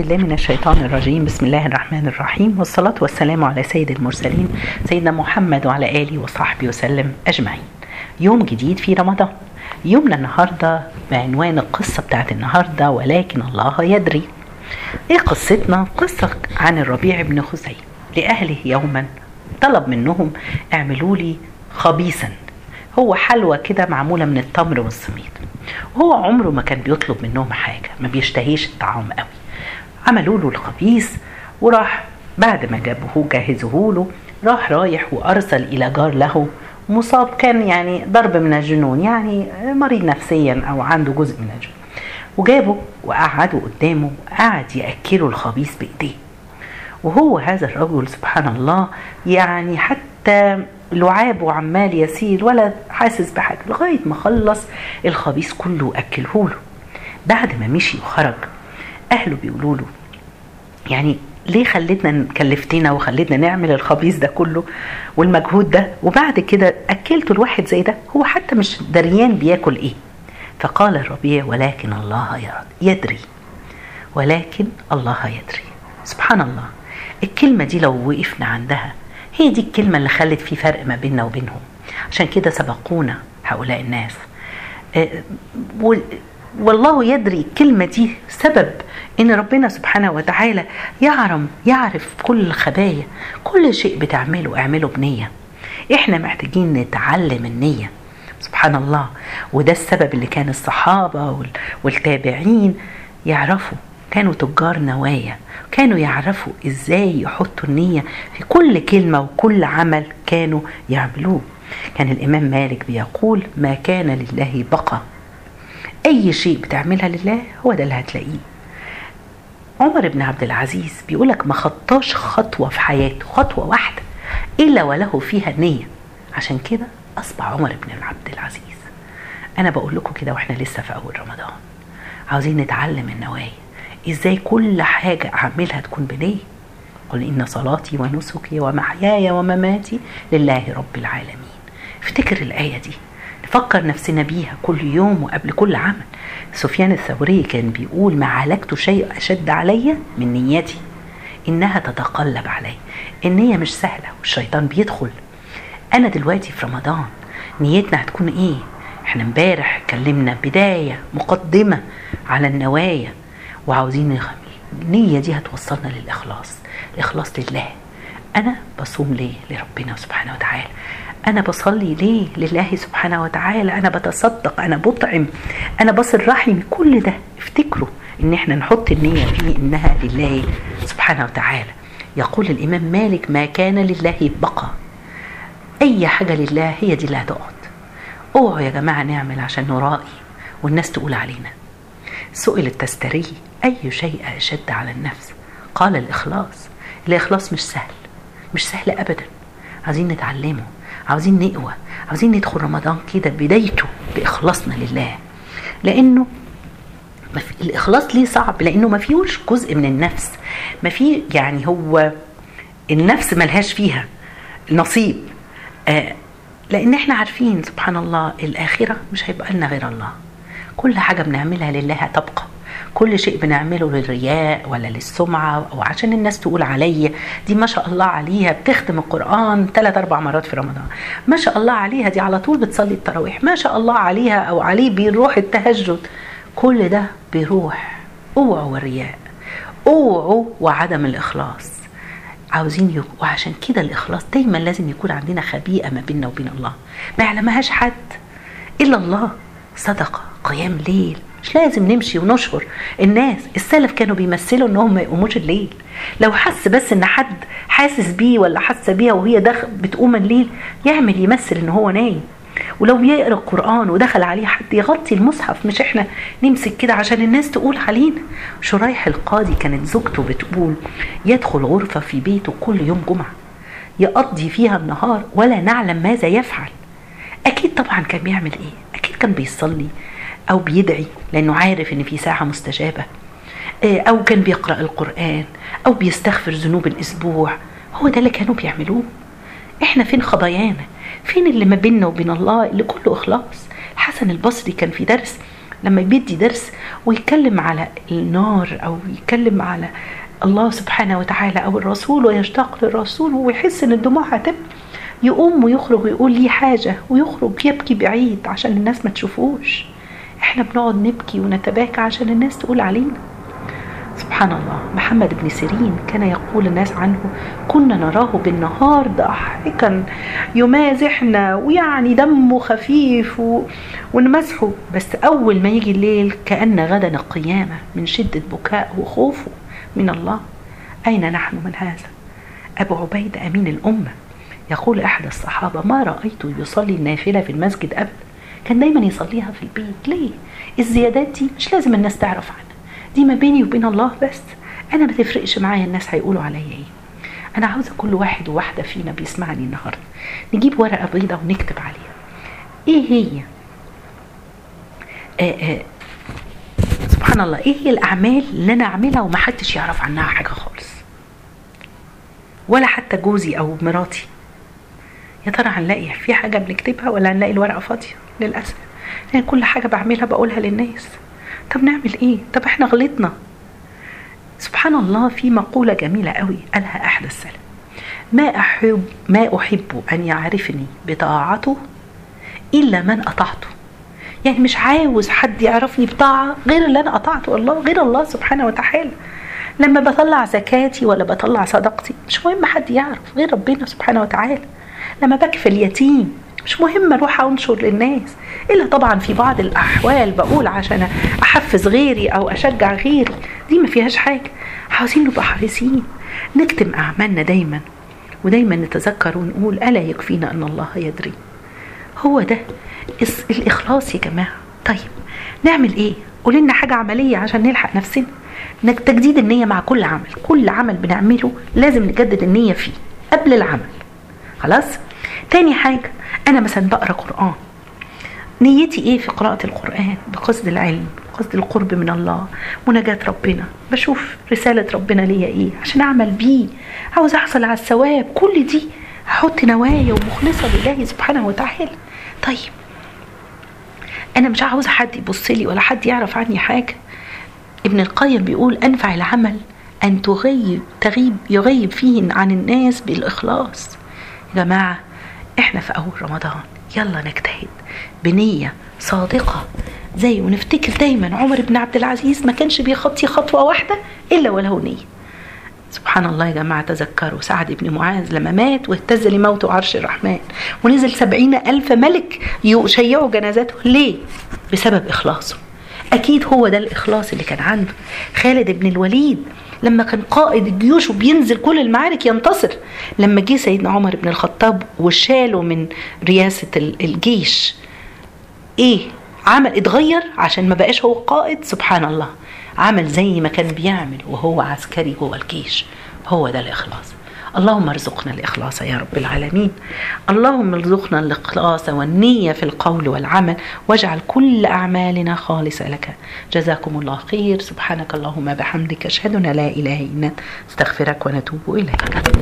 بالله من الشيطان الرجيم. بسم الله الرحمن الرحيم. والصلاة والسلام على سيد المرسلين سيدنا محمد وعلى آله وصحبه وسلم أجمعين. يوم جديد في رمضان. يومنا النهاردة بعنوان القصة بتاعت النهاردة ولكن الله يدري إيه قصتنا؟ قصة عن الربيع بن خزيم لأهله يوما. طلب منهم اعملوا لي خبيثا. هو حلوى كده معمولة من التمر والسميد وهو عمره ما كان بيطلب منهم حاجة ما بيشتهيش الطعام قوي. عملوا له الخبيث وراح بعد ما جابوه جهزوه له راح رايح وأرسل إلى جار له. مصاب كان يعني ضرب من الجنون يعني مريض نفسيا أو عنده جزء من الجنون. وجابه وقعده قدامه وقعد يأكله الخبيث بإيديه. وهو هذا الرجل سبحان الله يعني حتى لعابه عمال يسيل ولا حاسس بحاجة لغاية ما خلص الخبيث كله واكله له. بعد ما مشي وخرج أهله بيقولوا له يعني ليه خلتنا كلفتنا وخلتنا نعمل الخبيث ده كله والمجهود ده؟ وبعد كده أكلته الواحد زي ده هو حتى مش دريان بياكل إيه؟ فقال الربيع ولكن الله يدري ولكن الله يدري. سبحان الله. الكلمة دي لو وقفنا عندها هي دي الكلمة اللي خلت في فرق ما بيننا وبينهم. عشان كده سبقونا هؤلاء الناس. والله يدري الكلمة دي سبب إن ربنا سبحانه وتعالى يعرم يعرف كل الخبايا كل شيء بتعمله. اعمله بنية. إحنا محتاجين نتعلم النية. سبحان الله. وده السبب اللي كان الصحابة والتابعين يعرفوا. كانوا تجار نوايا. كانوا يعرفوا إزاي يحطوا النية في كل كلمة وكل عمل كانوا يعملوه. كان الإمام مالك بيقول ما كان لله بقى أي شيء بتعملها لله هو ده اللي هتلاقيه. عمر بن عبد العزيز بيقولك ما خطاش خطوة في حياته خطوة واحدة إلا وله فيها نية. عشان كده أصبح عمر بن عبد العزيز. أنا بقول لكم كده وإحنا لسه في أول رمضان. عاوزين نتعلم النوايا. إزاي كل حاجة أعملها تكون بنية؟ قل إن صلاتي ونسكي ومحياي ومماتي لله رب العالمين. افتكر الآية دي. نفكر نفسنا بيها كل يوم وقبل كل عمل. سفيان الثوري كان بيقول ما عالجت شيء أشد علي من نيتي إنها تتقلب علي. النية مش سهلة والشيطان بيدخل. أنا دلوقتي في رمضان. نيتنا هتكون إيه؟ إحنا امبارح اتكلمنا بداية مقدمة على النوايا وعاوزين النية دي هتوصلنا للإخلاص. الإخلاص لله. أنا بصوم ليه؟ لربنا سبحانه وتعالى. أنا بصلي ليه؟ لله سبحانه وتعالى. أنا بتصدق أنا بطعم أنا بصل رحمي كل ده افتكروا إن إحنا نحط النية في إنها لله سبحانه وتعالى. يقول الإمام مالك ما كان لله بقى. أي حاجة لله هي دي اللي هتقعد. أوعوا يا جماعة نعمل عشان نرائي والناس تقول علينا. سئل التستري أي شيء أشد على النفس؟ قال الإخلاص. الإخلاص مش سهل مش سهل أبدا. عايزين نتعلمه. عاوزين نقوى عاوزين ندخل رمضان كده بدايته بإخلاصنا لله. لأنه الإخلاص ليه صعب؟ لأنه ما فيهوش جزء من النفس. ما في يعني هو النفس ملهاش فيها نصيب. آه لأن إحنا عارفين سبحان الله الآخرة مش هيبقى لنا غير الله. كل حاجة بنعملها لله هتبقى. كل شيء بنعمله للرياء ولا للسمعة أو عشان الناس تقول عليا دي ما شاء الله عليها بتختم القرآن ثلاث أربع مرات في رمضان. ما شاء الله عليها دي على طول بتصلي التراويح. ما شاء الله عليها أو عليه بيروح التهجد. كل ده بيروح اوعوا الرياء اوعوا وعدم الإخلاص. عاوزين يك... وعشان كده الإخلاص دايما لازم يكون عندنا خبيئة ما بيننا وبين الله. ما يعلمهاش حد إلا الله. صدقة قيام ليل. مش لازم نمشي ونشهر الناس السلف كانوا بيمثلوا انهم ما يقوموش الليل. لو حس بس إن حد حاسس بيه ولا حاسة بيها وهي دخل بتقوم الليل يعمل يمثل إن هو نايم. ولو بيقرأ القرآن ودخل عليه حد يغطي المصحف مش إحنا نمسك كده عشان الناس تقول علينا. شريح القاضي كانت زوجته بتقول يدخل غرفة في بيته كل يوم جمعة. يقضي فيها النهار ولا نعلم ماذا يفعل. أكيد طبعا كان بيعمل إيه؟ أكيد كان بيصلي. أو بيدعي لأنه عارف إن في ساعه مستجابه أو كان بيقرأ القرآن أو بيستغفر ذنوب الأسبوع. هو ده اللي كانوا بيعملوه. إحنا فين خطايانا فين اللي ما بيننا وبين الله اللي كله إخلاص؟ الحسن البصري كان في درس لما بيدي درس ويتكلم على النار أو يتكلم على الله سبحانه وتعالى أو الرسول ويشتاق للرسول ويحس إن الدموع هتبقى يقوم ويخرج ويقول لي حاجة ويخرج يبكي بعيد عشان الناس ما تشوفوش. إحنا بنقعد نبكي ونتباكى عشان الناس تقول علينا. سبحان الله محمد بن سيرين كان يقول الناس عنه كنا نراه بالنهار ضاحكا يمازحنا ويعني دمه خفيف و... ونمسحه. بس أول ما يجي الليل كأن غدا القيامة من شدة بكاء وخوفه. من الله أين نحن من هذا؟ أبو عبيد أمين الأمة. يقول أحد الصحابة ما رأيته يصلي النافلة في المسجد أبدا كان دايما يصليها في البيت. ليه؟ الزيادات دي مش لازم الناس تعرف عنها. دي ما بيني وبين الله بس. أنا ما تفرقش معايا الناس هيقولوا عليا إيه. أنا عاوزة كل واحد وواحدة فينا بيسمعني النهارده. نجيب ورقة بيضاء ونكتب عليها. إيه هي؟ آآ آآ سبحان الله. إيه هي الأعمال اللي أنا أعملها ومحدش يعرف عنها حاجة خالص؟ ولا حتى جوزي أو مراتي. يا ترى هنلاقي في حاجة بنكتبها ولا هنلاقي الورقة فاضية؟ للأسف. لأن كل حاجة بعملها بقولها للناس. طب نعمل إيه؟ طب إحنا غلطنا. سبحان الله في مقولة جميلة قوي قالها أحد السلف. ما أحب ما أحب أن يعرفني بطاعته إلا من أطعته. يعني مش عاوز حد يعرفني بطاعة غير اللي أنا أطعته الله غير الله سبحانه وتعالى. لما بطلع زكاتي ولا بطلع صدقتي مش مهم حد يعرف غير ربنا سبحانه وتعالى. لما بكفي اليتيم مش مهم أروح أنشر للناس. إلا طبعا في بعض الأحوال بقول عشان أحفز غيري أو أشجع غيري. دي ما فيهاش حاجة. عاوزين نبقى حريصين نكتم أعمالنا دايما. ودايما نتذكر ونقول ألا يكفينا أن الله يدري. هو ده الإخلاص يا جماعة. طيب نعمل إيه؟ قول لنا حاجة عملية عشان نلحق نفسنا. تجديد النية مع كل عمل. كل عمل بنعمله لازم نجدد النية فيه قبل العمل. خلاص؟ تاني حاجة أنا مثلا بقرأ قرآن. نيتي إيه في قراءة القرآن؟ بقصد العلم بقصد القرب من الله مناجاة ربنا. بشوف رسالة ربنا ليا إيه؟ عشان أعمل بيه. عاوز أحصل على الثواب. كل دي هحط نوايا ومخلصة لله سبحانه وتعالى. طيب أنا مش عاوز حد يبص لي ولا حد يعرف عني حاجة. ابن القيم بيقول أنفع العمل أن تغيب تغيب يغيب فيه عن الناس بالإخلاص. يا جماعة إحنا في أول رمضان يلا نجتهد بنية صادقة. زي ونفتكر دايما عمر بن عبد العزيز ما كانش بيخطي خطوة واحدة إلا وله نية. سبحان الله يا جماعة تذكروا سعد بن معاذ لما مات واهتز لموت عرش الرحمن. ونزل سبعين ألف ملك يشيعوا جنازته. ليه؟ بسبب إخلاصه. أكيد هو ده الإخلاص اللي كان عنده. خالد بن الوليد لما كان قائد الجيوش وبينزل كل المعارك ينتصر. لما جه سيدنا عمر بن الخطاب وشاله من رئاسة الجيش إيه؟ عمل اتغير عشان ما بقاش هو قائد؟ سبحان الله. عمل زي ما كان بيعمل وهو عسكري جوه الجيش. هو ده الإخلاص. اللهم ارزقنا الإخلاص يا رب العالمين. اللهم ارزقنا الإخلاص والنية في القول والعمل واجعل كل أعمالنا خالصة لك. جزاكم الله خير. سبحانك اللهم بحمدك أشهد أن لا إله إلا أنت. استغفرك ونتوب إليك.